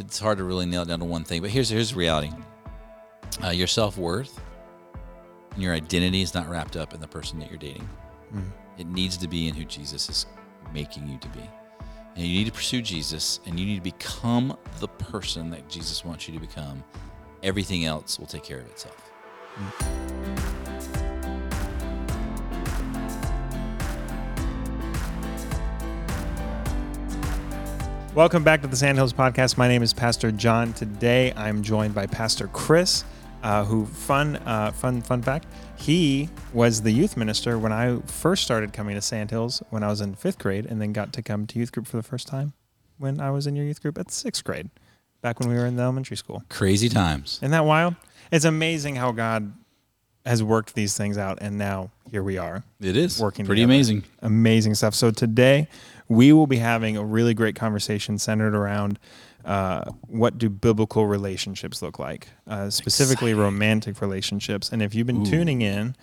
it's hard to really nail it down to one thing. But here's here's the reality: uh, your self worth and your identity is not wrapped up in the person that you're dating. It needs to be in who Jesus is making you to be. And you need to pursue Jesus, and you need to become the person that Jesus wants you to become. Everything else will take care of itself. Welcome back to the Sandhills Podcast. My name is Pastor John. Today I'm joined by Pastor Chris, uh, who fun uh, fun fun fact he was the youth minister when I first started coming to Sandhills when I was in fifth grade, and then got to come to youth group for the first time when I was in your youth group at sixth grade, back when we were in the elementary school. Crazy times. Isn't that wild? It's amazing how God has worked these things out, and now here we are It is working pretty together. amazing. amazing stuff. So today we will be having a really great conversation centered around uh, what do biblical relationships look like, uh, specifically romantic relationships. And if you've been tuning in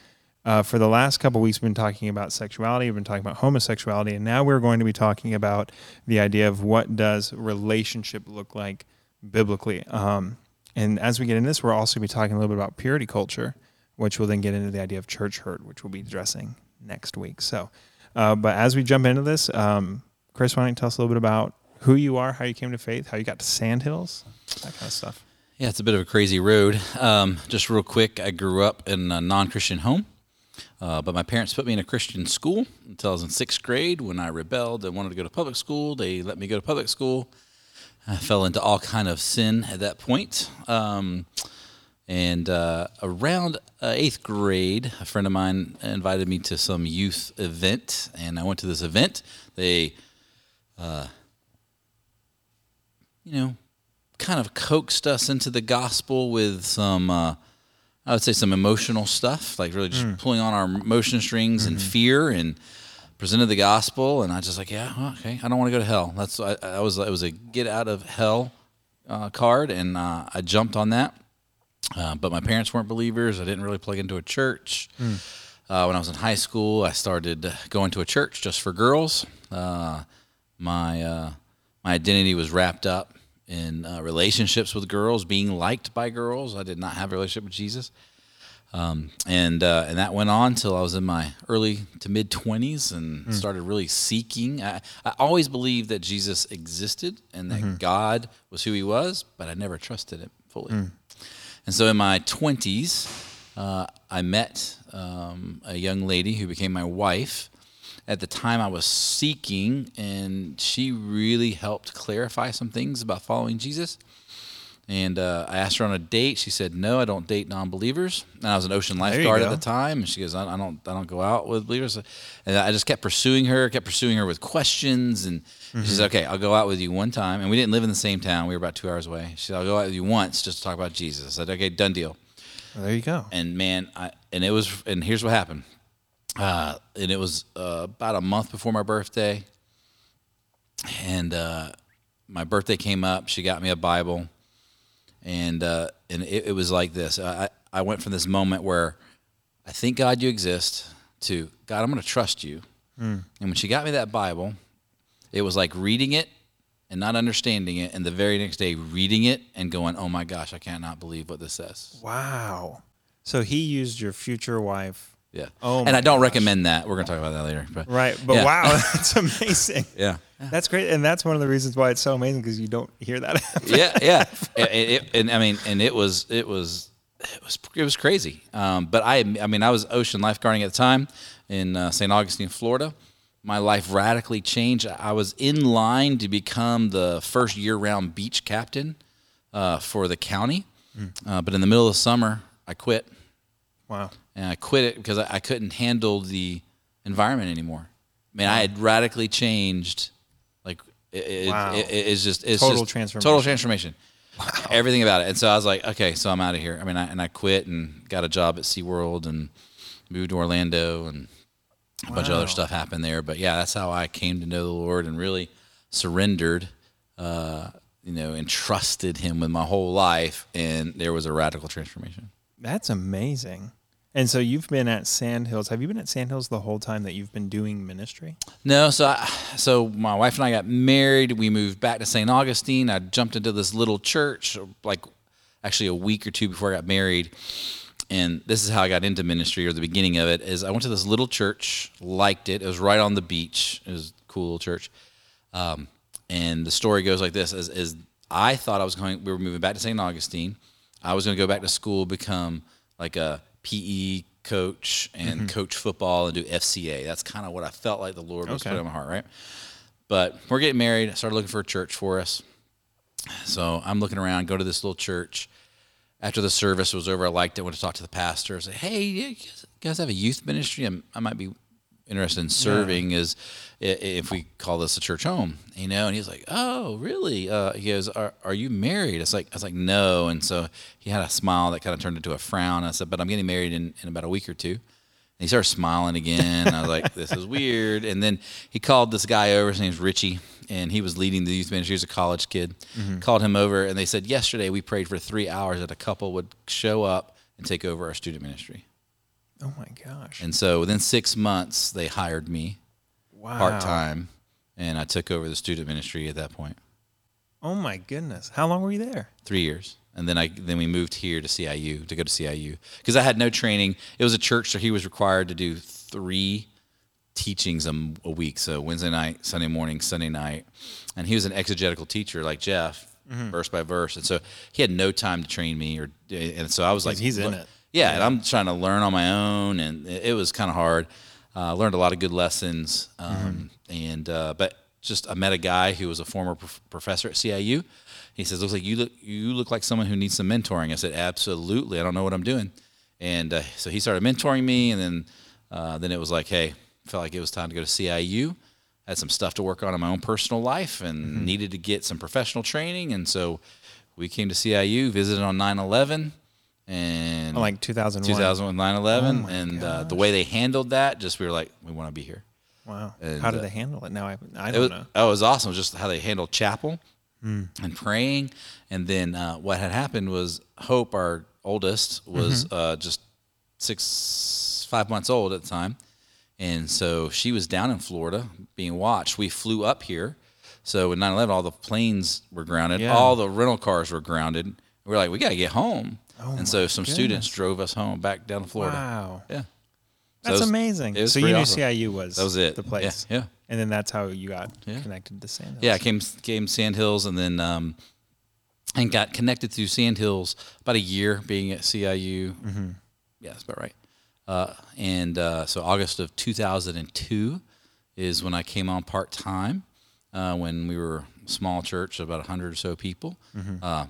uh, for the last couple weeks, we've been talking about sexuality, we've been talking about homosexuality, and now we're going to be talking about the idea of what does relationship look like biblically. Um, and as we get into this, we're also going to be talking a little bit about purity culture, which will then get into the idea of church hurt, which we'll be addressing next week. So, uh, but as we jump into this, um, Chris, why don't you tell us a little bit about who you are, how you came to faith, how you got to Sandhills, that kind of stuff. Yeah, it's a bit of a crazy road. Um, just real quick, I grew up in a non-Christian home, uh, but my parents put me in a Christian school until I was in sixth grade. When I rebelled and wanted to go to public school, they let me go to public school. I fell into all kind of sin at that point. Um, and uh, around uh, eighth grade, a friend of mine invited me to some youth event, and I went to this event. They you know, kind of coaxed us into the gospel with some, uh, I would say, some emotional stuff, like really just pulling on our emotion strings and fear, and presented the gospel. And I just like, yeah, well, okay, I don't want to go to hell. That's I, I was it was a get out of hell uh, card, and uh, I jumped on that. Uh, but my parents weren't believers. I didn't really plug into a church. Uh, when I was in high school, I started going to a church just for girls. My uh, my identity was wrapped up in uh, relationships with girls, being liked by girls. I did not have a relationship with Jesus, um, and uh, and that went on till I was in my early to mid twenties and started really seeking. I, I always believed that Jesus existed and that God was who He was, but I never trusted Him fully. And so in my 20s, uh, I met um, a young lady who became my wife. At the time, I was seeking, and she really helped clarify some things about following Jesus. And uh, I asked her on a date. She said, "No, I don't date non-believers." And I was an ocean lifeguard at the time, and she goes, "I, I don't, I don't go out with believers." And I just kept pursuing her, kept pursuing her with questions, and she said, "Okay, I'll go out with you one time." And we didn't live in the same town; we were about two hours away. She said, "I'll go out with you once just to talk about Jesus." I said, "Okay, done deal." Well, there you go. and man, I and it was and here's what happened. Uh, and it was uh, about a month before my birthday, and uh, my birthday came up. She got me a Bible, and uh, and it, it was like this. I I went from this moment where I think God you exist to God I'm going to trust you. And when she got me that Bible, it was like reading it and not understanding it, and the very next day reading it and going, "Oh my gosh, I cannot believe what this says." Wow. So he used your future wife. Yeah. Oh and I don't gosh. recommend that. We're going to talk about that later. But Right. But Yeah. wow, that's amazing. Yeah. That's great. And that's one of the reasons why it's so amazing because you don't hear that. yeah, yeah. And, it, and I mean, and it was, it was, it was, it was crazy. Um, but I, I mean, I was ocean lifeguarding at the time in uh, St. Augustine, Florida. My life radically changed. I was in line to become the first year-round beach captain uh, for the county. Uh, but in the middle of the summer, I quit. Wow. and I quit it because I, I couldn't handle the environment anymore. I mean, I had radically changed. Like it, it, Wow. it- it's just it's Total just transformation. Total transformation. Everything about it. And so I was like, okay, so I'm out of here. I mean, I, and I quit and got a job at SeaWorld and moved to Orlando and a bunch of other stuff happened there. But yeah, that's how I came to know the Lord and really surrendered. Uh, you know, and trusted Him with my whole life, and there was a radical transformation. That's amazing. And so you've been at Sandhills. Have you been at Sandhills the whole time that you've been doing ministry? No, so I, so my wife and I got married. We moved back to St. Augustine. I jumped into this little church, like actually a week or two before I got married. And this is how I got into ministry, or the beginning of it. Is I went to this little church, liked it. It was right on the beach. It was a cool little church. Um, and the story goes like this: is, is I thought I was going. We were moving back to St. Augustine. I was going to go back to school, become like a PE coach and Mm-hmm. coach football and do FCA. That's kind of what I felt like the Lord was Okay. putting in my heart, right? But we're getting married. I started looking for a church for us. So I'm looking around, go to this little church. After the service was over, I liked it. Went to talk to the pastor. I said, "Hey, you guys- guys have a youth ministry? I might be interested in serving. Is if we call this a church home, you know?" And he's like, "Oh, really?" Uh, he goes, are, "Are you married?" It's like I was like, "No." And so he had a smile that kind of turned into a frown. I said, "But I'm getting married in, in about a week or two. And he started smiling again. I was like, this is weird. And then he called this guy over. His name's Richie, and he was leading the youth ministry. He was a college kid. Called him over, and they said, yesterday we prayed for three hours that a couple would show up and take over our student ministry. Oh my gosh. And so within six months, they hired me Wow. part time, and I took over the student ministry at that point. Oh my goodness. How long were you there? three years, and then I then we moved here to CIU to go to CIU because I had no training. It was a church, so he was required to do three teachings a week, so Wednesday night, Sunday morning, Sunday night, and he was an exegetical teacher like Jeff, Mm-hmm. verse by verse, and so he had no time to train me, or and so I was like, he's in it. Yeah, and I'm trying to learn on my own, and it, it was kind of hard. Uh, learned a lot of good lessons, um, and uh, but just I met a guy who was a former prof- professor at CIU. He says, "Looks like you look you look like someone who needs some mentoring." I said, "Absolutely. I don't know what I'm doing," and uh, so he started mentoring me, and then uh, then it was like, "Hey, felt like it was time to go to CIU." Had some stuff to work on in my own personal life, and needed to get some professional training, and so we came to CIU, visited on 9/11, and like 2001. 2000 with 9/11, Oh and uh, the way they handled that, just we were like, we want to be here. Wow. And, How did uh, they handle it? Now I, I don't was, know. oh, it was awesome. Just how they handled chapel Hmm. and praying, and then uh, what had happened was Hope, our oldest, was Mm-hmm. uh, just six, five months old at the time, and so she was down in Florida being watched. We flew up here, so with 9/11, all the planes were grounded, Yeah. all the rental cars were grounded. We are like, we got to get home, Oh and so some students drove us home back down to Florida. Wow. Yeah. So That's was- amazing. so you knew awesome. CIU was That was it. the place. Yeah. yeah. And then that's how you got Yeah. connected to Sandhills. Yeah, I came came Sandhills and then um, and got connected through Sandhills about a year being at CIU. Mm-hmm. Yeah, that's about right. Uh, and uh, so August of 2002 is when I came on part time. Uh, when we were a small church, about 100 or so people. Uh,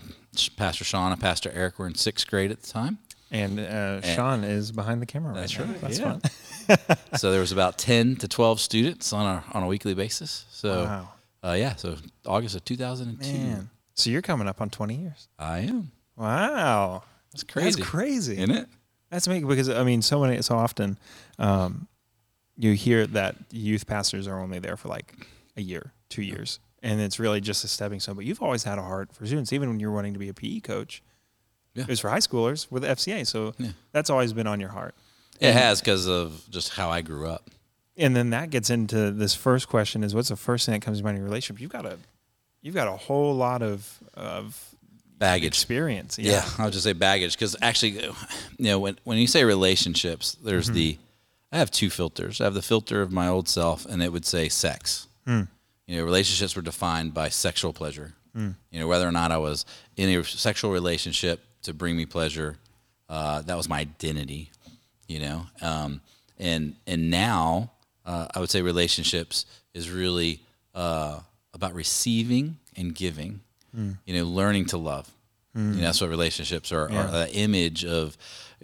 Pastor Sean and Pastor Eric were in sixth grade at the time. And uh, Sean is behind the camera right That's now. right, That's yeah. fun. so there was about 10 to 12 students on a on a weekly basis. So Wow. uh, yeah, so August of 2002. So you're coming up on 20 years. I am. Wow. That's crazy. That's crazy. Isn't it? That's amazing because I mean, so many, so often, um, you hear that youth pastors are only there for like a year, two years, and it's really just a stepping stone. But you've always had a heart for students, even when you're wanting to be a PE coach. Yeah. It was for high schoolers with FCA, so Yeah. that's always been on your heart. It has because of just how I grew up. And then that gets into this first question: is what's the first thing that comes to mind in your relationship? You've got a, you've got a whole lot of of Baggage. experience. Yeah, I'll just say baggage because actually, uh, you know, when when you say relationships, there's mm-hmm. the I have two filters. I have the filter of my old self, and it would say sex. Hmm. You know, relationships were defined by sexual pleasure. You know, whether or not I was in a sexual relationship to bring me pleasure, uh, that was my identity. You know, um, and and now uh, I would say relationships is really uh, about receiving and giving. You know, learning to love. You know, that's what relationships are. Yeah. Are the image of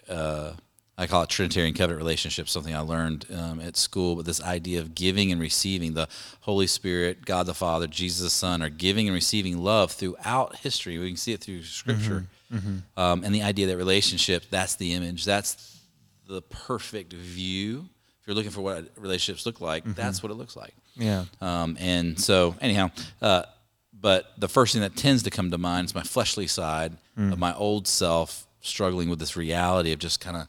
uh, I call it Trinitarian covenant relationships, something I learned um, at school. But this idea of giving and receiving, the Holy Spirit, God the Father, Jesus the Son, are giving and receiving love throughout history. We can see it through Scripture, Um, and the idea that relationship, that's the image, that's the perfect view. If you're looking for what relationships look like, that's what it looks like. yeah. Um, and so, anyhow, uh, but the first thing that tends to come to mind is my fleshly side of my old self struggling with this reality of just kind of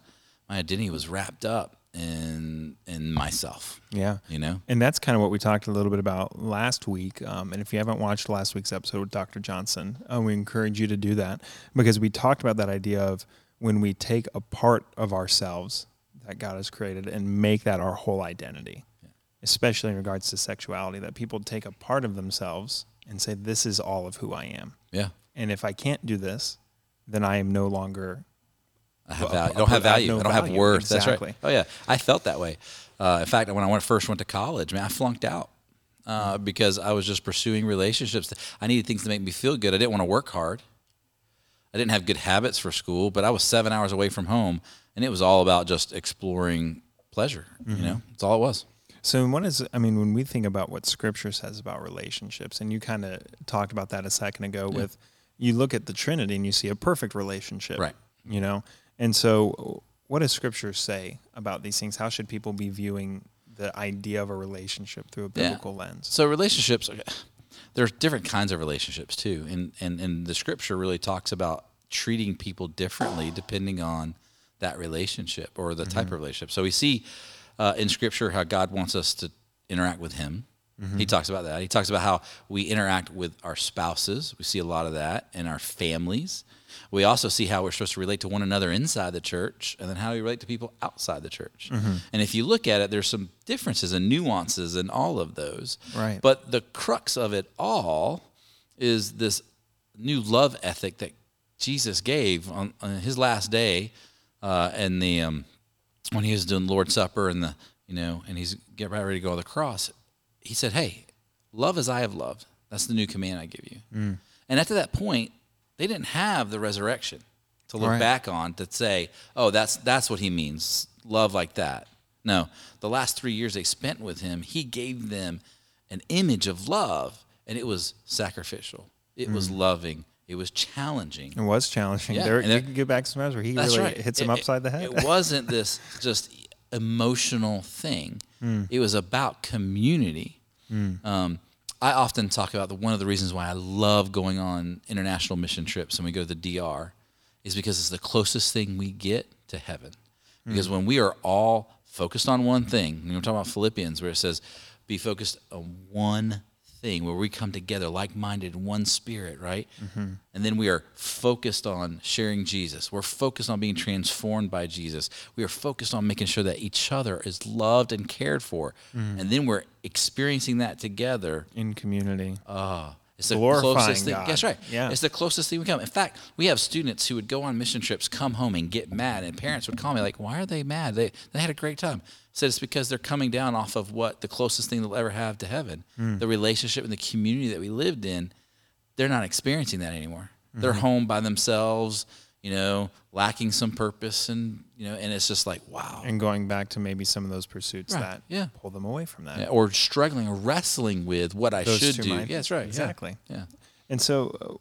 my identity was wrapped up in in myself. Yeah. You know? And that's kind of what we talked a little bit about last week. Um, and if you haven't watched last week's episode with Dr. Johnson, uh, we encourage you to do that because we talked about that idea of when we take a part of ourselves that God has created and make that our whole identity, especially in regards to sexuality, that people take a part of themselves and say, This is all of who I am. Yeah. And if I can't do this, then I am no longer I have value. I don't have put- I have value. no I don't have worth. That's Exactly. right. Oh yeah, I felt that way. Uh, in fact, when I went, first went to college, man, I flunked out uh, because I was just pursuing relationships. I needed things to make me feel good. I didn't want to work hard. I didn't have good habits for school, but I was seven hours away from home, and it was all about just exploring pleasure. You know, that's all it was. So what is I mean when we think about what scripture says about relationships and you kind of talked about that a second ago with you look at the trinity and you see a perfect relationship. Right. You know. And so what does scripture say about these things? How should people be viewing the idea of a relationship through a Yeah. biblical lens? So relationships, there's different kinds of relationships too, and and and the scripture really talks about treating people differently depending on that relationship or the type of relationship. So we see uh, in scripture how God wants us to interact with Him. He talks about that. He talks about how we interact with our spouses. We see a lot of that in our families. We also see how we're supposed to relate to one another inside the church and then how we relate to people outside the church. And if you look at it, there's some differences and nuances in all of those. Right. But the crux of it all is this new love ethic that Jesus gave on, on his last day, uh, and the um, when he was doing Lord's Supper and the you know, and he's getting ready to go to the cross. He said, "Hey, love as I have loved. That's the new command I give you." And after that point, they didn't have the resurrection to look Right. back on to say, "Oh, that's that's what he means, love like that." No, the last three years they spent with him, he gave them an image of love, and it was sacrificial. It was loving. It was challenging. It was challenging. Yeah, There, and you can get back to some where he really right. hits him It- upside the head. It wasn't this just emotional thing. Hmm. It was about community. Um, I often talk about the, one of the reasons why I love going on international mission trips and we go to the DR is because it's the closest thing we get to heaven. Because mm. when we are all focused on one thing, we're talking about Philippians where it says, be focused on one thing, where we come together like minded in one spirit, right? Mm-hmm. And then we are focused on sharing Jesus. We're focused on being transformed by Jesus. We are focused on making sure that each other is loved and cared for. Mm. And then we're experiencing that together. in community. Oh, it's the Glorifying closest thing. God. That's right. Yeah. It's the closest thing we come. In fact, we have students who would go on mission trips, come home and get mad, and parents would call me like, "Why are they mad? They they had a great time." I said it's because they're coming down off of what the closest thing they'll ever have to heaven, Hmm. the relationship and the community that we lived in. They're not experiencing that anymore. They're Mm-hmm. home by themselves, you know, lacking some purpose, and you know, and it's just like, wow. and going back to maybe some of those pursuits Right, that yeah. pull them away from that. Yeah, or struggling or wrestling with what I Those should do. might- Yeah, that's right. Exactly. Yeah. And so uh,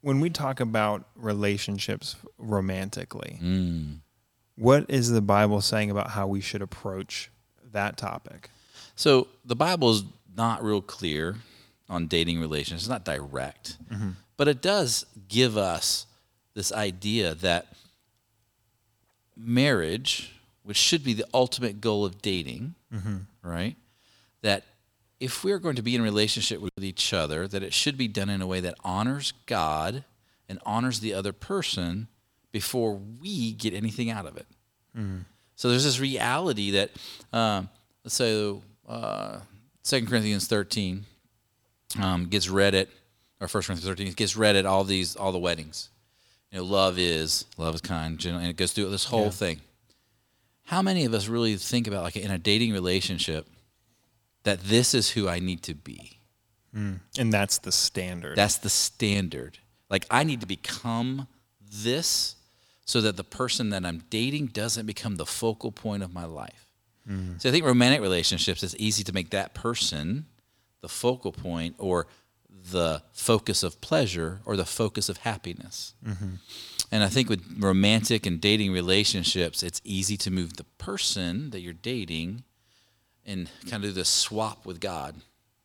when we talk about relationships romantically, Mm. what is the Bible saying about how we should approach that topic? So the Bible is not real clear on dating relations. It's not direct, but it does give us this idea that marriage, which should be the ultimate goal of dating, right? That if we're going to be in relationship with each other, that it should be done in a way that honors God and honors the other person before we get anything out of it. So there's this reality that, um, so uh, 2 Corinthians 13 um, gets read at, or 1 Corinthians 13 gets read at all these, all the weddings. You know, love is, love is kind, and it goes through this whole thing. How many of us really think about, like, in a dating relationship, that this is who I need to be? Mm. And that's the standard. That's the standard. Like I need to become this so that the person that I'm dating doesn't become the focal point of my life. Mm. So I think romantic relationships it's easy to make that person the focal point or the focus of pleasure or the focus of happiness. Mm-hmm. And I think with romantic and dating relationships, it's easy to move the person that you're dating and kind of do this swap with God.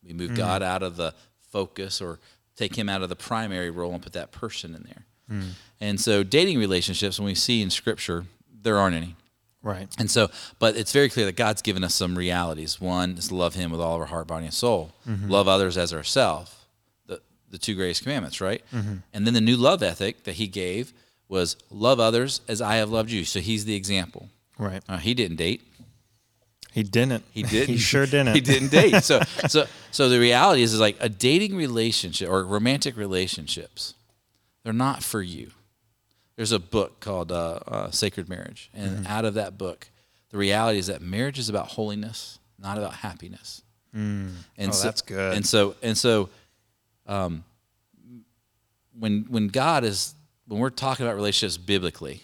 We move mm. God out of the focus or take him out of the primary role and put that person in there. Mm. And so, dating relationships, when we see in Scripture, there aren't any. Right. And so, but it's very clear that God's given us some realities. One is to love Him with all of our heart, body, and soul. Mm-hmm. Love others as ourselves. The two greatest commandments, right? And then the new love ethic that He gave was love others as I have loved you. So He's the example. Right. Uh, he didn't date. He didn't. He did. he sure didn't. he didn't date. So, so, so the reality is, is like a dating relationship or romantic relationships. They're not for you. There's a book called uh, uh, Sacred Marriage, and out of that book, the reality is that marriage is about holiness, not about happiness. And Oh, that's good. And so, and so, um, when when God is when we're talking about relationships biblically,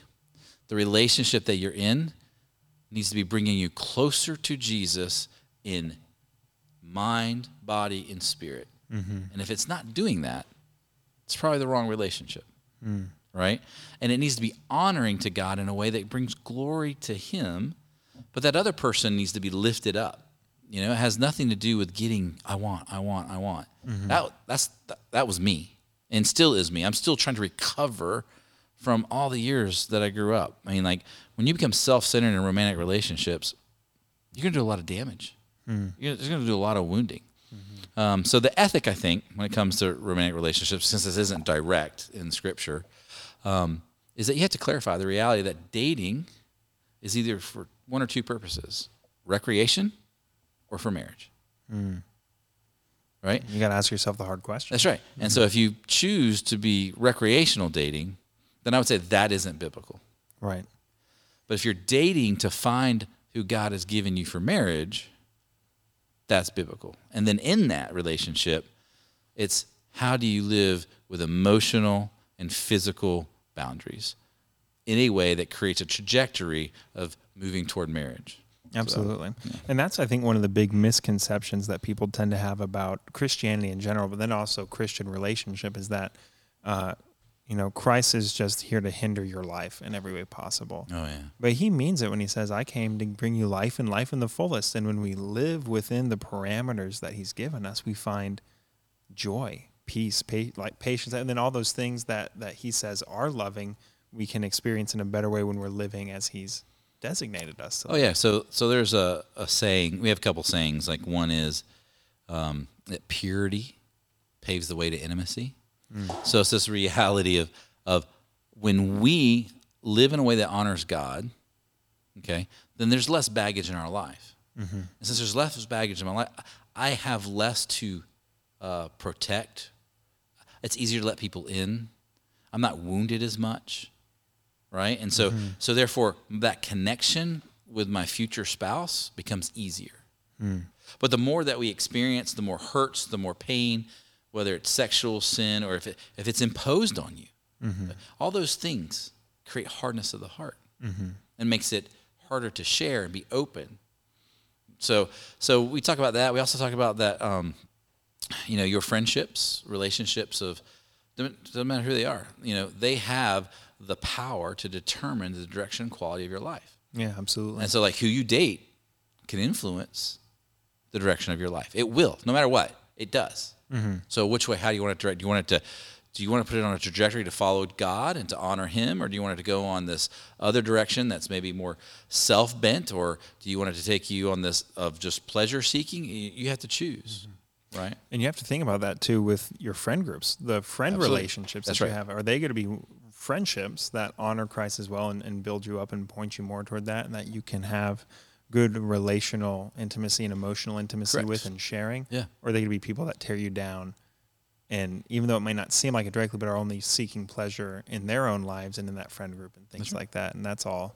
the relationship that you're in needs to be bringing you closer to Jesus in mind, body, and spirit. And if it's not doing that, it's probably the wrong relationship. Right? And it needs to be honoring to God in a way that brings glory to Him, but that other person needs to be lifted up. You know, it has nothing to do with getting I want, I want, I want. That that's that, that was me and still is me. I'm still trying to recover from all the years that I grew up. I mean, like when you become self-centered in romantic relationships, you're gonna do a lot of damage. You're it's gonna do a lot of wounding. Um, so the ethic, I think, when it comes to romantic relationships, since this isn't direct in Scripture, um, is that you have to clarify the reality that dating is either for one or two purposes: recreation or for marriage. Mm. Right. You got to ask yourself the hard question. That's right. And so if you choose to be recreational dating, then I would say that isn't biblical. Right. But if you're dating to find who God has given you for marriage, that's biblical. And then in that relationship, it's how do you live with emotional and physical boundaries in a way that creates a trajectory of moving toward marriage. Absolutely. And that's, I think, one of the big misconceptions that people tend to have about Christianity in general, but then also Christian relationship is that, uh, you know, Christ is just here to hinder your life in every way possible. Oh yeah. But he means it when he says, I came to bring you life and life in the fullest. And when we live within the parameters that he's given us, we find joy, peace, pa- like patience, and then all those things that, that he says are loving, we can experience in a better way when we're living as he's designated us to Oh yeah, so so there's a, a saying. We have a couple sayings. Like one is um, that purity paves the way to intimacy. So it's this reality of of when we live in a way that honors God, okay, then there's less baggage in our life. And since there's less baggage in my life, I have less to uh, protect. It's easier to let people in. I'm not wounded as much right? And so mm-hmm. so therefore that connection with my future spouse becomes easier. Mm. But the more that we experience, the more hurts, the more pain, whether it's sexual sin or if it, if it's imposed on you. Mm-hmm. All those things create hardness of the heart mm-hmm. and makes it harder to share and be open. So so we talk about that. We also talk about that um, you know your friendships relationships of doesn't matter who they are you know they have the power to determine the direction and quality of your life Yeah, absolutely. and so like who you date can influence the direction of your life it will no matter what it does mm-hmm. so which way how do you want it to direct do you want it to do you want to put it on a trajectory to follow God and to honor Him, or do you want it to go on this other direction that's maybe more self bent, or do you want it to take you on this of just pleasure seeking? You have to choose, mm-hmm. right? And you have to think about that too with your friend groups, the friend Absolutely. relationships That's that you right. have. Are they going to be friendships that honor Christ as well and, and build you up and point you more toward that, and that you can have good relational intimacy and emotional intimacy Correct. with and sharing? Yeah. Or they could be people that tear you down? And even though it may not seem like it directly, but are only seeking pleasure in their own lives and in that friend group and things like that. And that's all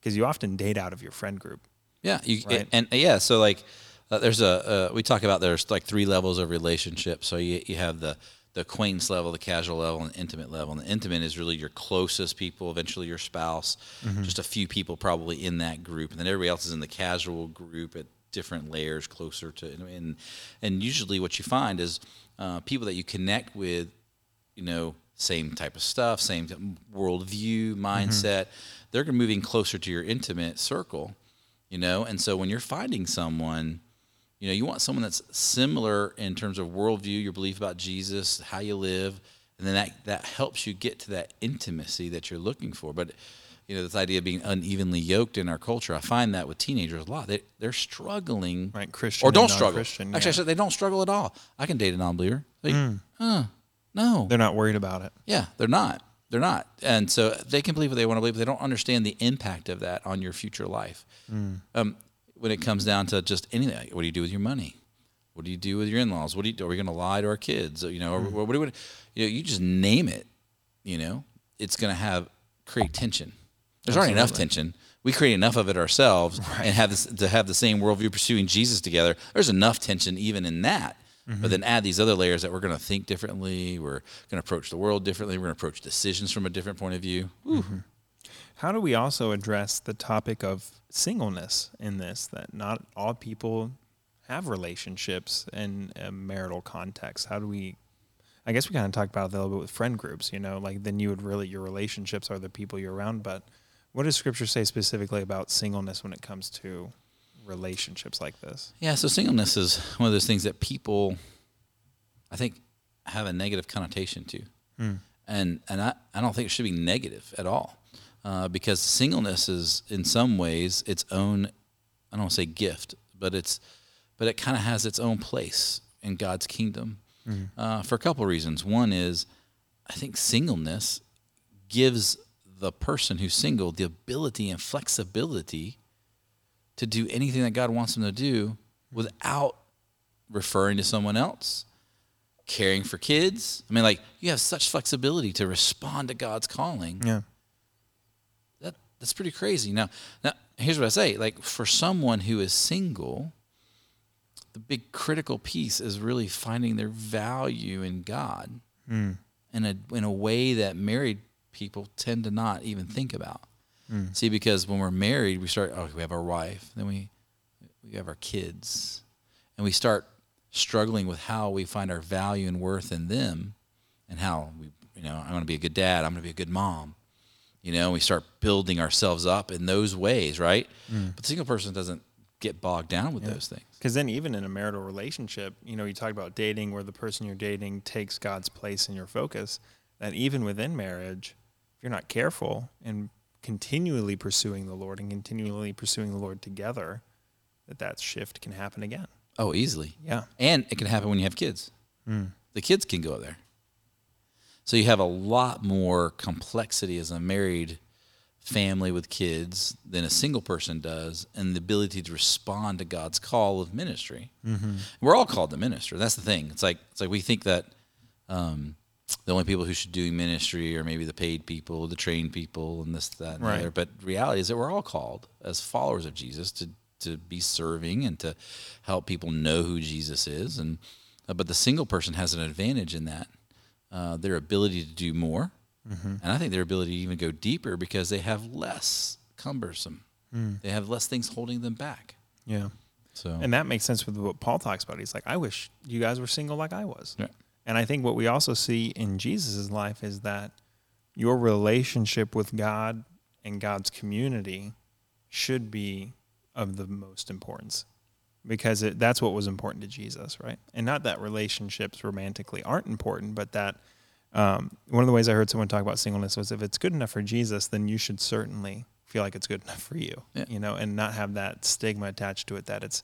because you often date out of your friend group. Yeah, you, Right. and, and yeah, so like uh, there's a uh, we talk about there's like three levels of relationship. So you you have the the acquaintance level, the casual level, and the intimate level. And the intimate is really your closest people, eventually your spouse, just a few people probably in that group, and then everybody else is in the casual group at different layers closer to and and usually what you find is uh, people that you connect with you know, same type of stuff, same worldview, mindset. They're moving closer to your intimate circle, you know. And so when you're finding someone, you know, you want someone that's similar in terms of worldview, your belief about Jesus, how you live, and then that that helps you get to that intimacy that you're looking for. But you know, this idea of being unevenly yoked in our culture. I find that with teenagers a lot. They they're struggling, Right, Christian or don't struggle. non-Christian, Actually, I said they don't struggle at all. I can date a non-believer. Like, huh, mm. no, They're not worried about it. yeah, they're not. They're not. And so they can believe what they want to believe, but they don't understand the impact of that on your future life. Mm. Um, when it comes down to just anything, like, what do you do with your money? What do you do with your in-laws? What do you do? Are we going to lie to our kids? You know, or, mm-hmm. what do we, you know, you just name it, you know, it's going to have create tension. There's already enough tension. We create enough of it ourselves and have this to have the same worldview pursuing Jesus together. There's enough tension even in that. But mm-hmm. then add these other layers that we're going to think differently. We're going to approach the world differently. We're going to approach decisions from a different point of view. How do we also address the topic of singleness in this? That not all people have relationships in a marital context. How do we? I guess we kind of talked about that a little bit with friend groups. You know, like then you would really your relationships are the people you're around. But what does Scripture say specifically about singleness when it comes to relationships like this? Yeah, so singleness is one of those things that people, I think, have a negative connotation to, hmm. and and I, I don't think it should be negative at all, uh, because singleness is in some ways its own, I don't want to say gift, but it's, but it kind of has its own place in God's kingdom, uh, for a couple of reasons. One is, I think singleness gives the person who's single the ability and flexibility to do anything that God wants them to do without referring to someone else, caring for kids. I mean, like you have such flexibility to respond to God's calling. Yeah. That that's pretty crazy. Now, now here's what I say: like for someone who is single, the big critical piece is really finding their value in God mm. in a in a way that married people tend to not even think about. Mm. See, because when we're married, we start. Oh, we have our wife, then we we have our kids, and we start struggling with how we find our value and worth in them, and how we, you know, I'm going to be a good dad. I'm going to be a good mom. You know, we start building ourselves up in those ways, right? Mm. But the single person doesn't get bogged down with those things. Because then, even in a marital relationship, you know, you talk about dating where the person you're dating takes God's place in your focus. That even within marriage, if you're not careful and continually pursuing the Lord and continually pursuing the Lord together, that that shift can happen again. Oh, easily. Yeah. And it can happen when you have kids. Mm. The kids can go there. So you have a lot more complexity as a married family with kids than a single person does, and the ability to respond to God's call of ministry. We're all called to minister. That's the thing. It's like it's like we think that um, the only people who should do ministry are maybe the paid people, the trained people, and this, that, and the Right. other. But reality is that we're all called as followers of Jesus to to be serving and to help people know who Jesus is. And uh, but the single person has an advantage in that uh, their ability to do more, and I think their ability to even go deeper because they have less cumbersome. They have less things holding them back. Yeah. So And that makes sense with what Paul talks about. He's like, I wish you guys were single like I was. Yeah. And I think what we also see in Jesus' life is that your relationship with God and God's community should be of the most importance because it, that's what was important to Jesus, right? And not that relationships romantically aren't important, but that um, one of the ways I heard someone talk about singleness was if it's good enough for Jesus, then you should certainly feel like it's good enough for you, Yeah. you know, and not have that stigma attached to it that it's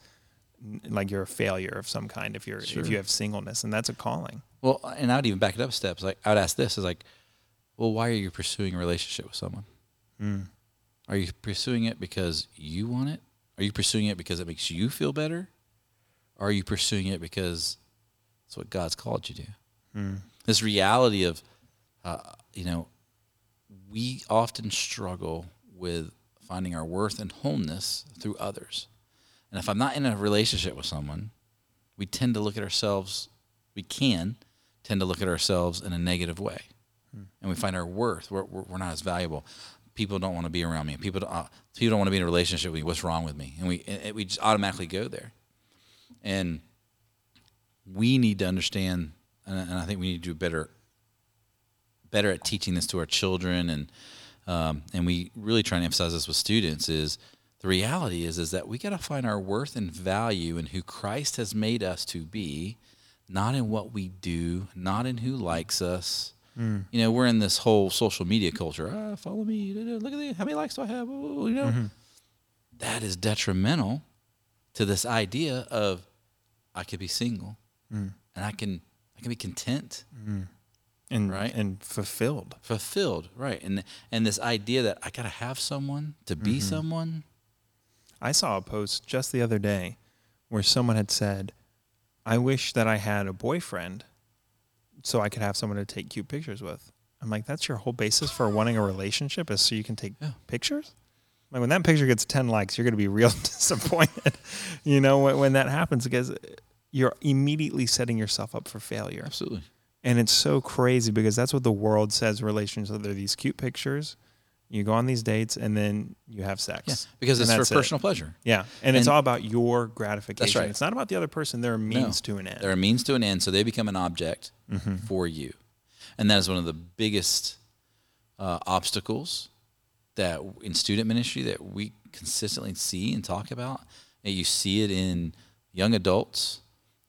like you're a failure of some kind if you're Sure. if you have singleness, and that's a calling. well, and I'd even back it up steps. Like I would ask this: is like, well, why are you pursuing a relationship with someone? Are you pursuing it because you want it? Are you pursuing it because it makes you feel better? Or are you pursuing it because it's what God's called you to? This reality of, uh, you know, we often struggle with finding our worth and wholeness through others. And if I'm not in a relationship with someone, we tend to look at ourselves, we can tend to look at ourselves in a negative way. And we find our worth, we're, we're, we're not as valuable. People don't want to be around me. People don't, uh, people don't want to be in a relationship with me. What's wrong with me? And we, we just automatically go there. And we need to understand, and, and I think we need to do better, better at teaching this to our children, and um, and we really try and emphasize this with students. Is the reality is is that we got to find our worth and value in who Christ has made us to be, not in what we do, not in who likes us, You know, we're in this whole social media culture. Ah, follow me. Look at this. How many likes do I have? You know, that is detrimental to this idea of I could be single and I can I can be content, and Right. and fulfilled. fulfilled, right? And and this idea that I gotta have someone to be Mm-hmm. someone. I saw a post just the other day where someone had said, "I wish that I had a boyfriend so I could have someone to take cute pictures with." I'm like, "That's your whole basis for wanting a relationship is so you can take Yeah. pictures?" Like when that picture gets 10 likes, you're going to be real disappointed. you know, when, when that happens because you're immediately setting yourself up for failure. Absolutely. And it's so crazy because that's what the world says relationships are. These cute pictures. You go on these dates and then you have sex. Yeah, because it's for it. personal pleasure. Yeah. And, it's all about your gratification. that's right. It's not about the other person. They're a means to an end. They're a means to an end, so they become an object Mm-hmm. for you, and that is one of the biggest uh, obstacles that in student ministry that we consistently see and talk about. And you see it in young adults.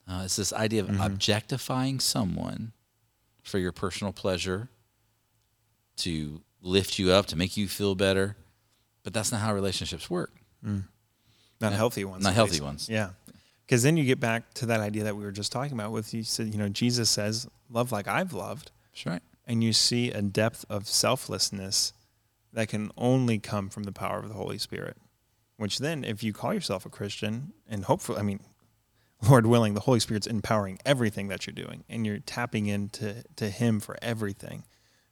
Uh, it's this idea of Mm-hmm. objectifying someone for your personal pleasure, to lift you up, to make you feel better. But that's not how relationships work. Mm. not healthy ones. Not healthy ones. Yeah. Because then you get back to that idea that we were just talking about with you said, you know, Jesus says, love like I've loved. That's right. And you see a depth of selflessness that can only come from the power of the Holy Spirit. Which then, if you call yourself a Christian, and hopefully, I mean, Lord willing, the Holy Spirit's empowering everything that you're doing, and you're tapping into to Him for everything.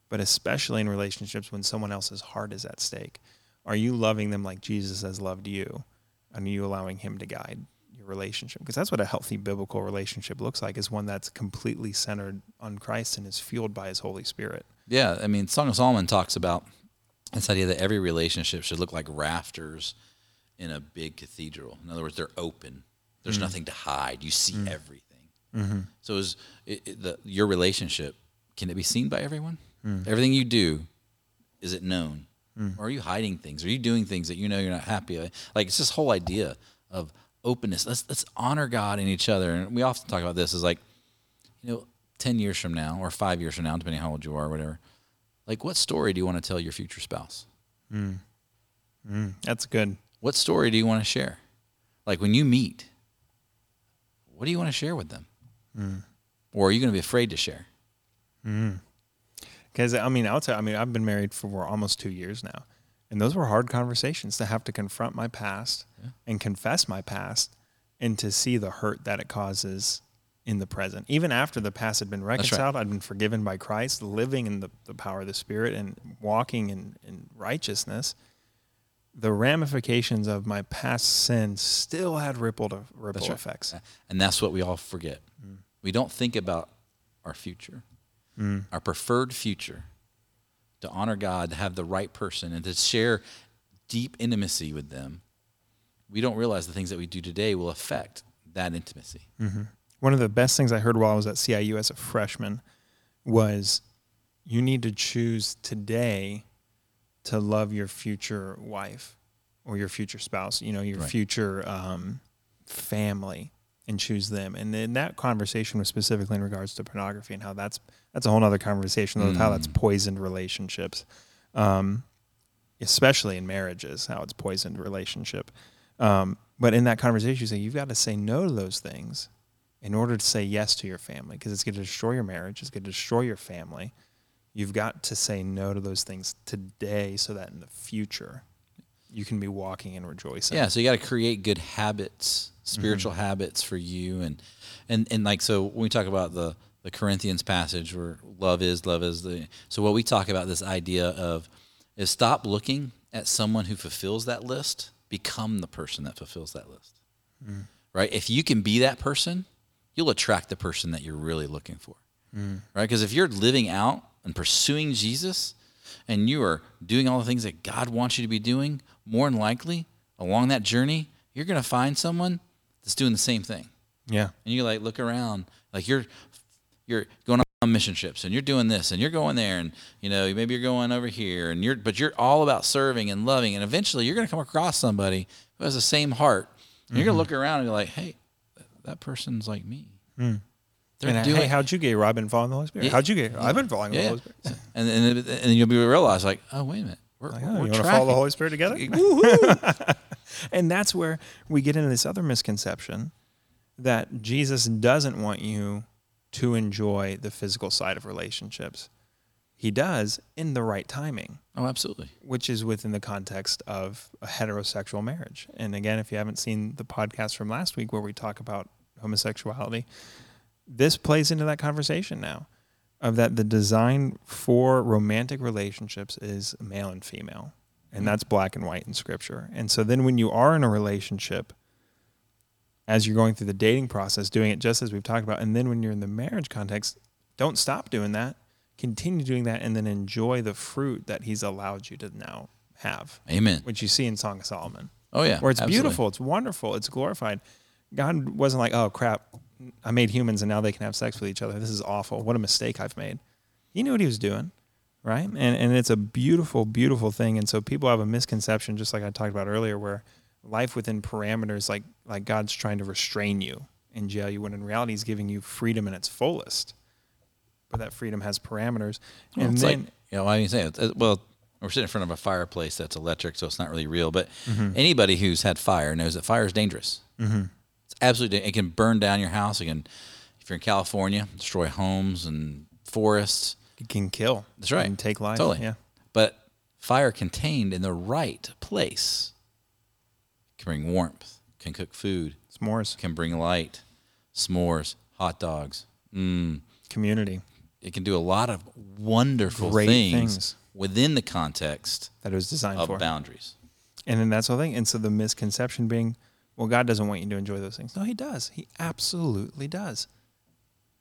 But especially in relationships when someone else's heart is at stake, are you loving them like Jesus has loved you? And are you allowing Him to guide your relationship? Because that's what a healthy biblical relationship looks like: is one that's completely centered on Christ and is fueled by His Holy Spirit. Yeah, I mean, Song of Solomon talks about this idea that every relationship should look like rafters in a big cathedral. In other words, they're open. There's mm. nothing to hide. You see mm. everything. Mm-hmm. So, is it, it, the, your relationship can it be seen by everyone? Mm. Everything you do, is it known? Mm. Or are you hiding things? Are you doing things that you know you're not happy with? Like it's this whole idea of openness. Let's let's honor God and each other. And we often talk about this as like, you know, ten years from now or five years from now, depending how old you are, or whatever. Like, what story do you want to tell your future spouse? Mm. That's good. What story do you want to share? Like when you meet, what do you want to share with them? Or are you going to be afraid to share? Because I mean, I'll tell. I mean, I've been married for almost two years now, and those were hard conversations to have to confront my past and confess my past, and to see the hurt that it causes in the present. Even after the past had been right. reconciled, I'd been forgiven by Christ, living in the, the power of the Spirit and walking in, in righteousness. The ramifications of my past sins still had rippled ripple right. effects. And that's what we all forget. Mm. We don't think about our future, our preferred future, to honor God, to have the right person, and to share deep intimacy with them. We don't realize the things that we do today will affect that intimacy. One of the best things I heard while I was at CIU as a freshman was you need to choose today to love your future wife or your future spouse, you know, your Right. future um, family and choose them. And then that conversation was specifically in regards to pornography and how that's that's a whole other conversation of how that's poisoned relationships. Um, especially in marriages, how it's poisoned relationship. Um, but in that conversation, you say you've got to say no to those things in order to say yes to your family because it's going to destroy your marriage. It's going to destroy your family. You've got to say no to those things today so that in the future you can be walking and rejoicing. Yeah, so you got to create good habits, spiritual mm-hmm. habits for you, and and and like so when we talk about the the Corinthians passage where love is love is the so what we talk about this idea of is stop looking at someone who fulfills that list, become the person that fulfills that list. Mm. Right? If you can be that person, you'll attract the person that you're really looking for. Mm. Right? Because if you're living out and pursuing Jesus and you are doing all the things that God wants you to be doing, more than likely along that journey, you're going to find someone that's doing the same thing. Yeah. And you like look around, like you're you're going on mission trips and you're doing this and you're going there and you know maybe you're going over here and you're but you're all about serving and loving and eventually you're going to come across somebody who has the same heart. And You're going to mm-hmm. look around and be like, "Hey, that- that person's like me." Hmm. They're And uh, doing hey, how'd you get? I've been following the Holy Spirit. Yeah. How'd you get? here? I've been following the Holy Spirit. and and and then you'll be realize like, oh wait a minute, we're, Like, we're oh, you want to follow the Holy Spirit together? and that's where we get into this other misconception that Jesus doesn't want you to enjoy the physical side of relationships. He does in the right timing, Oh, absolutely. which is within the context of a heterosexual marriage. And again, if you haven't seen the podcast from last week where we talk about homosexuality, this plays into that conversation now of that the design for romantic relationships is male and female and mm. that's black and white in scripture and so then when you are in a relationship as you're going through the dating process doing it just as we've talked about and then when you're in the marriage context don't stop doing that continue doing that and then enjoy the fruit that he's allowed you to now have Amen. which you see in song of solomon Oh yeah, where it's absolutely. beautiful, it's wonderful, it's glorified. God wasn't like, oh crap, I made humans and now they can have sex with each other. This is awful. What a mistake I've made. He knew what he was doing, right? And and it's a beautiful, beautiful thing. And so people have a misconception, just like I talked about earlier, where life within parameters, like like God's trying to restrain you and jail you, when in reality He's giving you freedom in its fullest. But that freedom has parameters. Well, and it's then like, you know, why do you say? Uh, Well, we're sitting in front of a fireplace that's electric, so it's not really real. But Mm-hmm. anybody who's had fire knows that fire is dangerous. Mm-hmm. It's absolutely. It can burn down your house. It can, if you're in California, destroy homes and forests. it can kill. That's right. And take life. Totally. Yeah. But fire contained in the right place can bring warmth, can cook food, S'mores. can bring light, s'mores, hot dogs. Mm, Community. it can do a lot of wonderful Great things, things. within the context That it was designed of for. boundaries. And then that's the thing. And so the misconception being, well, God doesn't want you to enjoy those things. No, He does. He absolutely does.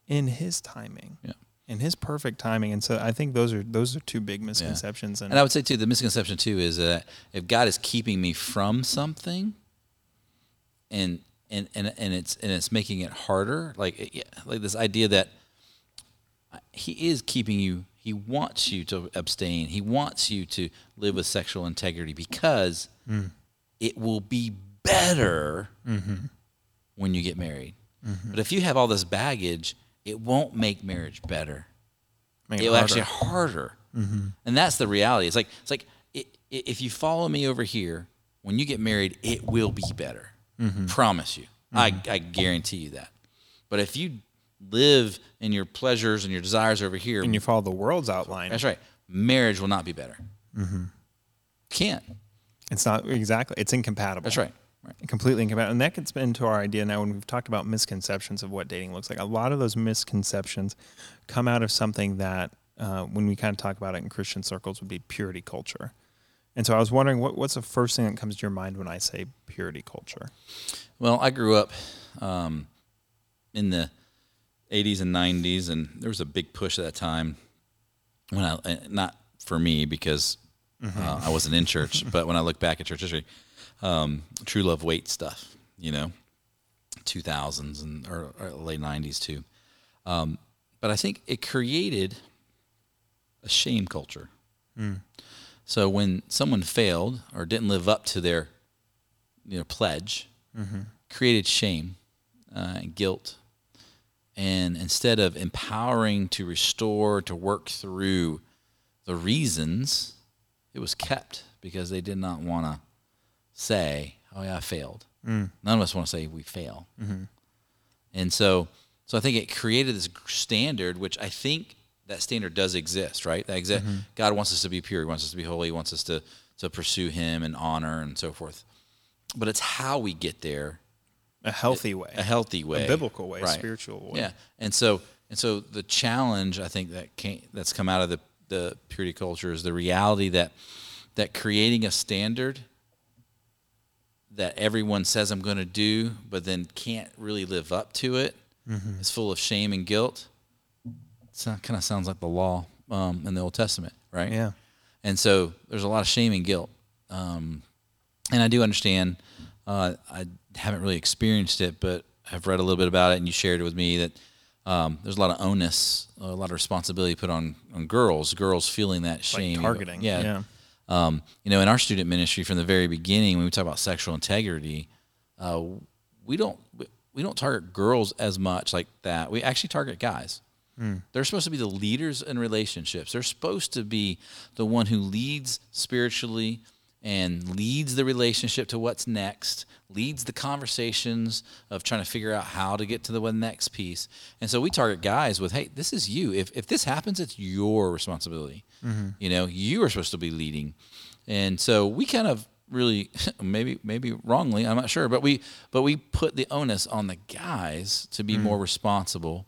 In His timing. Yeah. In His perfect timing. And so I think those are those are two big misconceptions. And, And I would say too, the misconception too is that if God is keeping me from something, and and and, and it's and it's making it harder, like eh, yeah, like this idea that He is keeping you. He wants you to abstain. He wants you to live with sexual integrity because mm. it will be better mm-hmm. when you get married. Mm-hmm. But if you have all this baggage, it won't make marriage better make it it will harder. actually harder. Mm-hmm. And that's the reality. It's like it's like i i if you follow me over here, when you get married, it will be better. Promise you. I, I guarantee you that. But if you live in your pleasures and your desires over here, and you follow the world's outline. that's right. Marriage will not be better. Can't. It's not exactly. It's incompatible. That's right. Right. completely incompatible. And that gets into our idea now when we've talked about misconceptions of what dating looks like. A lot of those misconceptions come out of something that, uh, when we kind of talk about it in Christian circles, would be purity culture. And so I was wondering, what, what's the first thing that comes to your mind when I say purity culture? Well, I grew up um, in the 80s and 90s, and there was a big push at that time. When I, uh, not for me because uh, I wasn't in church, but when I look back at church history, um, True Love Waits stuff, you know, 2000s and or, or late 90s too. Um, but I think it created a shame culture. So when someone failed or didn't live up to their you know pledge, created shame uh, and guilt, and instead of empowering to restore to work through the reasons, it was kept because they did not want to say, "Oh yeah, I failed." Mm. None of us want to say we fail, mm-hmm. and so so I think it created this standard, which I think that standard does exist, right? That exist. Mm-hmm. God wants us to be pure. He wants us to be holy. He wants us to to pursue Him and honor and so forth. But it's how we get there, A healthy way, a healthy way, a biblical way, a Right. spiritual way. Yeah, and so and so the challenge I think that came, that's come out of the the purity culture is the reality that that creating a standard that everyone says I'm going to do, but then can't really live up to it, is full of shame and guilt. It kind of sounds like the law um, in the Old Testament, right? Yeah. And so there's a lot of shame and guilt. Um, and I do understand. Uh, I haven't really experienced it, but I've read a little bit about it, and you shared it with me that um, there's a lot of onus, a lot of responsibility put on on girls. Girls feeling that shame, targeting, Yeah. yeah. Um, you know, in our student ministry from the very beginning, when we talk about sexual integrity, uh, we don't we- don't target girls as much like that. We actually target guys. Hmm. They're supposed to be the leaders in relationships. They're supposed to be the one who leads spiritually and leads the relationship to what's next, leads the conversations of trying to figure out how to get to the one next piece. And so we target guys with, hey, this is you. If, if this happens, it's your responsibility. Mm-hmm. You know, you are supposed to be leading. And so we kind of really maybe maybe wrongly, I'm not sure, but we but we put the onus on the guys to be more mm. responsible.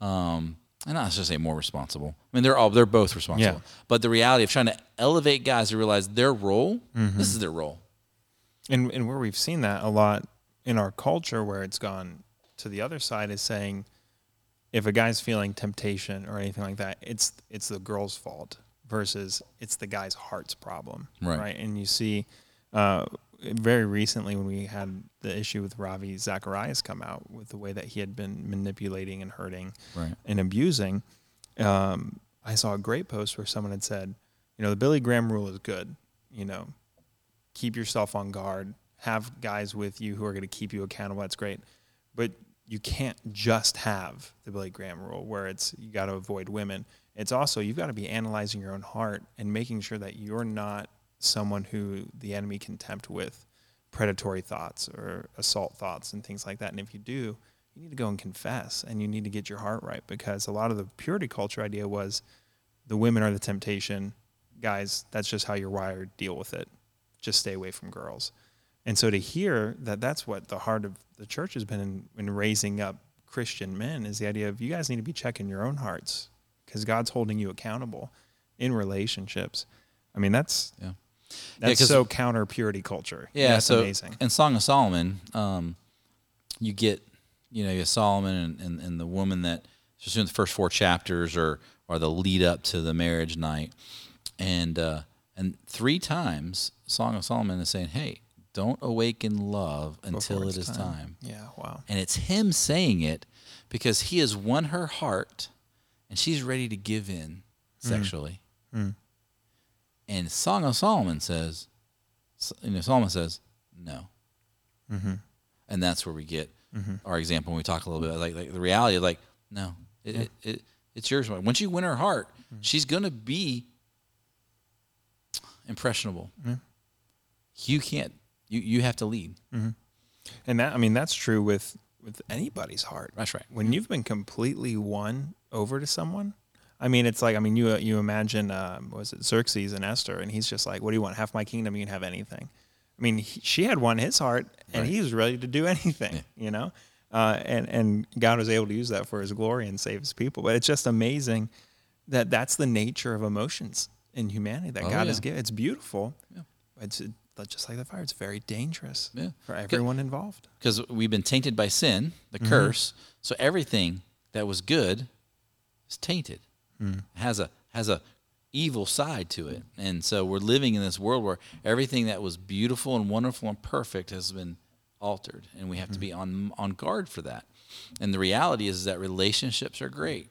Um and not just say more responsible. I mean, they're all they're both responsible. Yeah. But the reality of trying to elevate guys to realize their role, this mm-hmm. is their role. And and where we've seen that a lot in our culture where it's gone to the other side is saying if a guy's feeling temptation or anything like that it's it's the girl's fault versus it's the guy's heart's problem Right. and you see uh, very recently when we had the issue with Ravi Zacharias come out with the way that he had been manipulating and hurting Right. and abusing um, I saw a great post where someone had said you know the Billy Graham rule is good you know keep yourself on guard, have guys with you who are going to keep you accountable. That's great. But you can't just have the Billy Graham rule where it's you got to avoid women. It's also you've got to be analyzing your own heart and making sure that you're not someone who the enemy can tempt with predatory thoughts or assault thoughts and things like that. And if you do, you need to go and confess and you need to get your heart right because a lot of the purity culture idea was the women are the temptation. Guys, that's just how you're wired. Deal with it just stay away from girls. And so to hear that that's what the heart of the church has been in, in raising up Christian men is the idea of you guys need to be checking your own hearts because God's holding you accountable in relationships. I mean, that's Yeah. that's 'cause- so counter purity culture. Yeah, that's so amazing. in Song of Solomon, um, you get you know you have Solomon and, and, and the woman that just in the first four chapters or or the lead up to the marriage night, and uh, and three times Song of Solomon is saying, "Hey, don't awaken love until it's is time." Yeah, wow. And it's him saying it because he has won her heart and she's ready to give in mm. sexually. Mm. And Song of Solomon says, you know, Solomon says, no. Mm-hmm. And that's where we get mm-hmm. our example when we talk a little bit like, like the reality of like, no, it, it, it, it's yours. Once you win her heart, mm. she's going to be impressionable. You can't, you, you have to lead. And that I mean that's true with with anybody's heart. That's right. When you've been completely won over to someone, I mean it's like I mean you you imagine um, was it Xerxes and Esther, and he's just like, what do you want? Half my kingdom, you can have anything. I mean he, she had won his heart, and he was ready to do anything. You know. Uh, and and God was able to use that for His glory and save His people. But it's just amazing that that's the nature of emotions in humanity that Oh, God yeah. has given. It's beautiful. It's it, just like the fire. It's very dangerous Yeah. for everyone involved. because we've been tainted by sin, the Mm-hmm. curse. So everything that was good is tainted. Mm. Has a has a evil side to it, and so we're living in this world where everything that was beautiful and wonderful and perfect has been altered, and we have to be on on guard for that. And the reality is that relationships are great,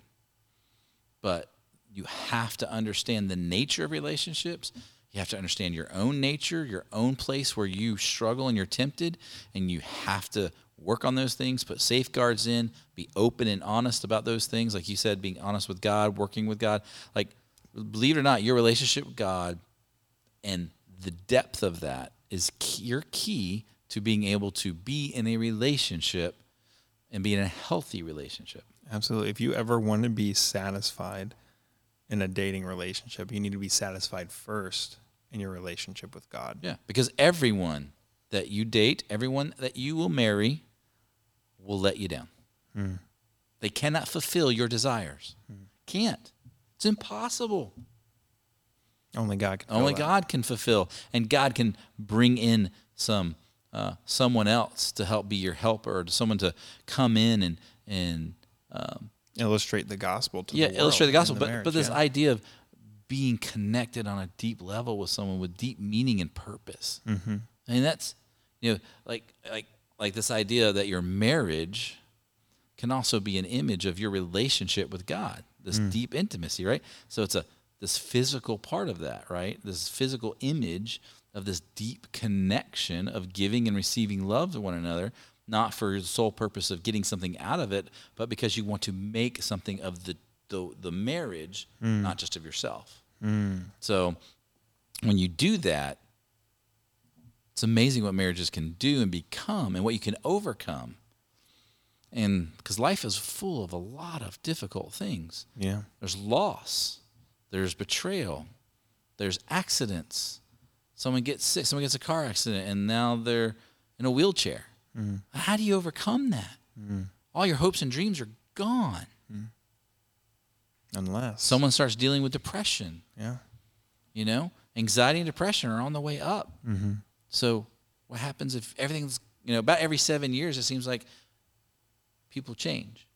but you have to understand the nature of relationships. You have to understand your own nature, your own place where you struggle and you're tempted, and you have to work on those things, put safeguards in, be open and honest about those things. Like you said, being honest with God, working with God. Like, believe it or not, your relationship with God and the depth of that is key, your key to being able to be in a relationship and be in a healthy relationship. Absolutely. If you ever want to be satisfied in a dating relationship, you need to be satisfied first in your relationship with God. Yeah, because everyone that you date, everyone that you will marry, will let you down. They cannot fulfill your desires. Can't. It's impossible. Only God can. Only that. God can fulfill, and God can bring in some uh, someone else to help be your helper, or to someone to come in and and um, illustrate the gospel to yeah, the illustrate the gospel. the but marriage, but this yeah. idea of being connected on a deep level with someone with deep meaning and purpose. Mm-hmm. I mean, that's you know, like like like this idea that your marriage can also be an image of your relationship with God. This Mm. deep intimacy, right? So it's a this physical part of that, right? This physical image of this deep connection of giving and receiving love to one another. Not for the sole purpose of getting something out of it, but because you want to make something of the the, the marriage, mm. not just of yourself. Mm. So when you do that, it's amazing what marriages can do and become and what you can overcome. And because life is full of a lot of difficult things. Yeah. There's loss, there's betrayal, there's accidents. Someone gets sick, someone gets a car accident, and now they're in a wheelchair. Mm. How do you overcome that? Mm. All your hopes and dreams are gone. Mm. Unless Someone starts dealing with depression. Yeah. You know, anxiety and depression are on the way up. Mm-hmm. So, what happens if everything's, you know, about every seven years, it seems like people change.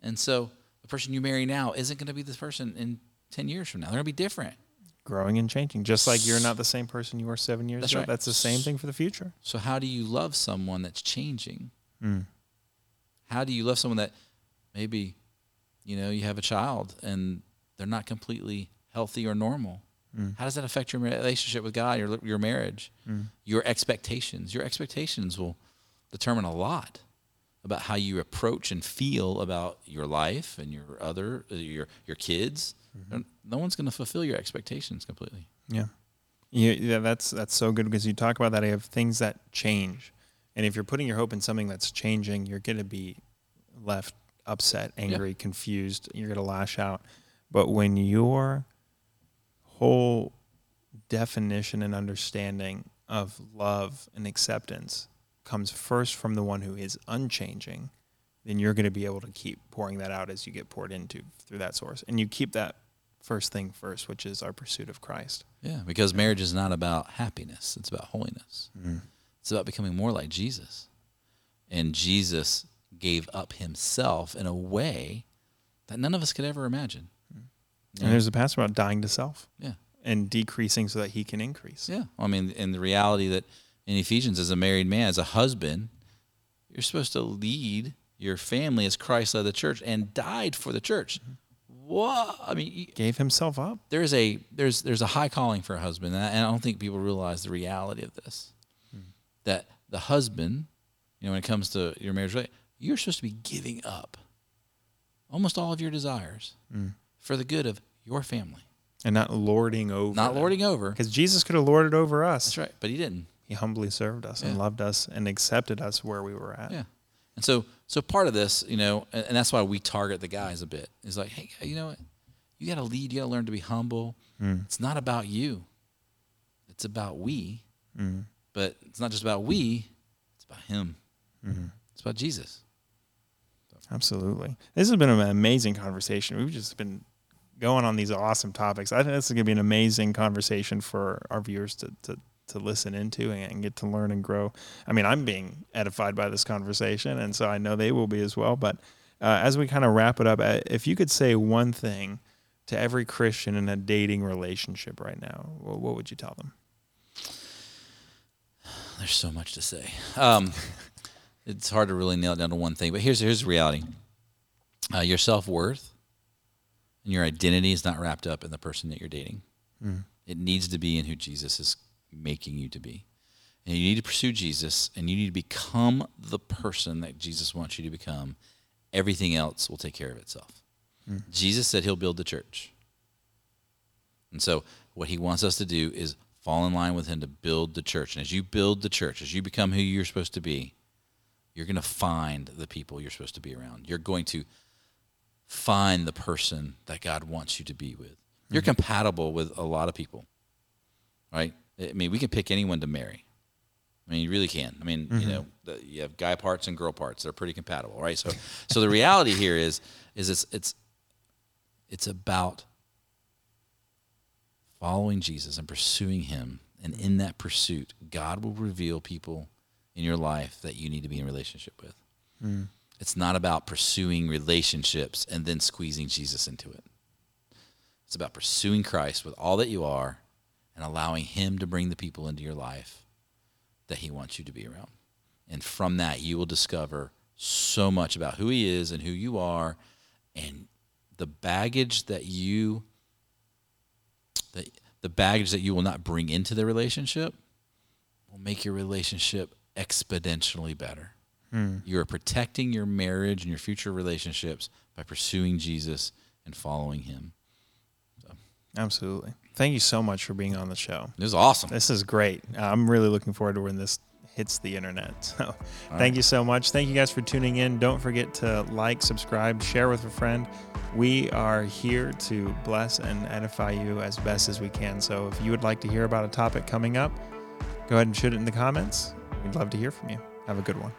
And so, the person you marry now isn't going to be the person in 10 years from now. They're going to be different. Growing and changing. Just like you're not the same person you were seven years That's ago. right. That's the same thing for the future. So, how do you love someone that's changing? Mm. How do you love someone that maybe, you know, you have a child and they're not completely healthy or normal? Mm. How does that affect your relationship with God, your your marriage, mm. your expectations? Your expectations will determine a lot about how you approach and feel about your life and your other uh, your your kids. No one's going to fulfill your expectations completely. Yeah. Yeah, yeah, that's that's so good because you talk about that. I have things that change, and if you're putting your hope in something that's changing, you're going to be left upset, angry, confused. You're going to lash out. But when your whole definition and understanding of love and acceptance comes first from the one who is unchanging, then you're going to be able to keep pouring that out as you get poured into through that source, and you keep that first thing first, which is our pursuit of Christ. Yeah, because marriage is not about happiness, it's about holiness. Mm-hmm. It's about becoming more like Jesus. And Jesus gave up himself in a way that none of us could ever imagine. Mm-hmm. And there's a passage about dying to self Yeah. and decreasing so that he can increase. Yeah. I mean, in the reality that in Ephesians, as a married man, as a husband, you're supposed to lead your family as Christ led the church and died for the church. What? I mean, Gave himself up. there's a there's there's a high calling for a husband, and I, and I don't think people realize the reality of this. Hmm. That the husband, you know, when it comes to your marriage, you're supposed to be giving up almost all of your desires hmm. for the good of your family, And not lording over. not lording over. Because Jesus could have lorded over us. That's right, but he didn't. He humbly served us and loved us and accepted us where we were at. Yeah. And so, so part of this, you know, and, and that's why we target the guys a bit. Is like, hey, you know what? You got to lead. You got to learn to be humble. Mm. It's not about you. It's about we. Mm. But it's not just about we. It's about Him. Mm-hmm. It's about Jesus. Absolutely. This has been an amazing conversation. We've just been going on these awesome topics. I think this is going to be an amazing conversation for our viewers to, to, to listen into and get to learn and grow. I mean, I'm being edified by this conversation, and so I know they will be as well. But uh, as we kind of wrap it up, uh, if you could say one thing to every Christian in a dating relationship right now, what, what would you tell them? There's so much to say. Um, it's hard to really nail it down to one thing. But here's here's the reality. Uh, your self worth and your identity is not wrapped up in the person that you're dating. It needs to be in who Jesus is making you to be. And you need to pursue Jesus and you need to become the person that Jesus wants you to become. Everything else will take care of itself. Hmm. Jesus said he'll build the church. And so, what he wants us to do is fall in line with him to build the church. And as you build the church, as you become who you're supposed to be, you're going to find the people you're supposed to be around. You're going to find the person that God wants you to be with. You're hmm. compatible with a lot of people, right? I mean, we can pick anyone to marry. I mean, you really can. I mean, you mm-hmm. know, the, you have guy parts and girl parts; they're pretty compatible, right? So, so the reality here is, is it's it's it's about following Jesus and pursuing Him, and in that pursuit, God will reveal people in your life that you need to be in relationship with. Mm. It's not about pursuing relationships and then squeezing Jesus into it. It's about pursuing Christ with all that you are and allowing Him to bring the people into your life that He wants you to be around. And from that, you will discover so much about who He is and who you are and the baggage that you the, the baggage that you will not bring into the relationship will make your relationship exponentially better hmm. You are protecting your marriage and your future relationships by pursuing Jesus and following Him. Absolutely. Thank you so much for being on the show. This is awesome. This is great. Uh, I'm really looking forward to when this hits the internet. So, thank you so much. Thank you guys for tuning in. Don't forget to like, subscribe, share with a friend. We are here to bless and edify you as best as we can. So, if you would like to hear about a topic coming up, go ahead and shoot it in the comments. We'd love to hear from you. Have a good one.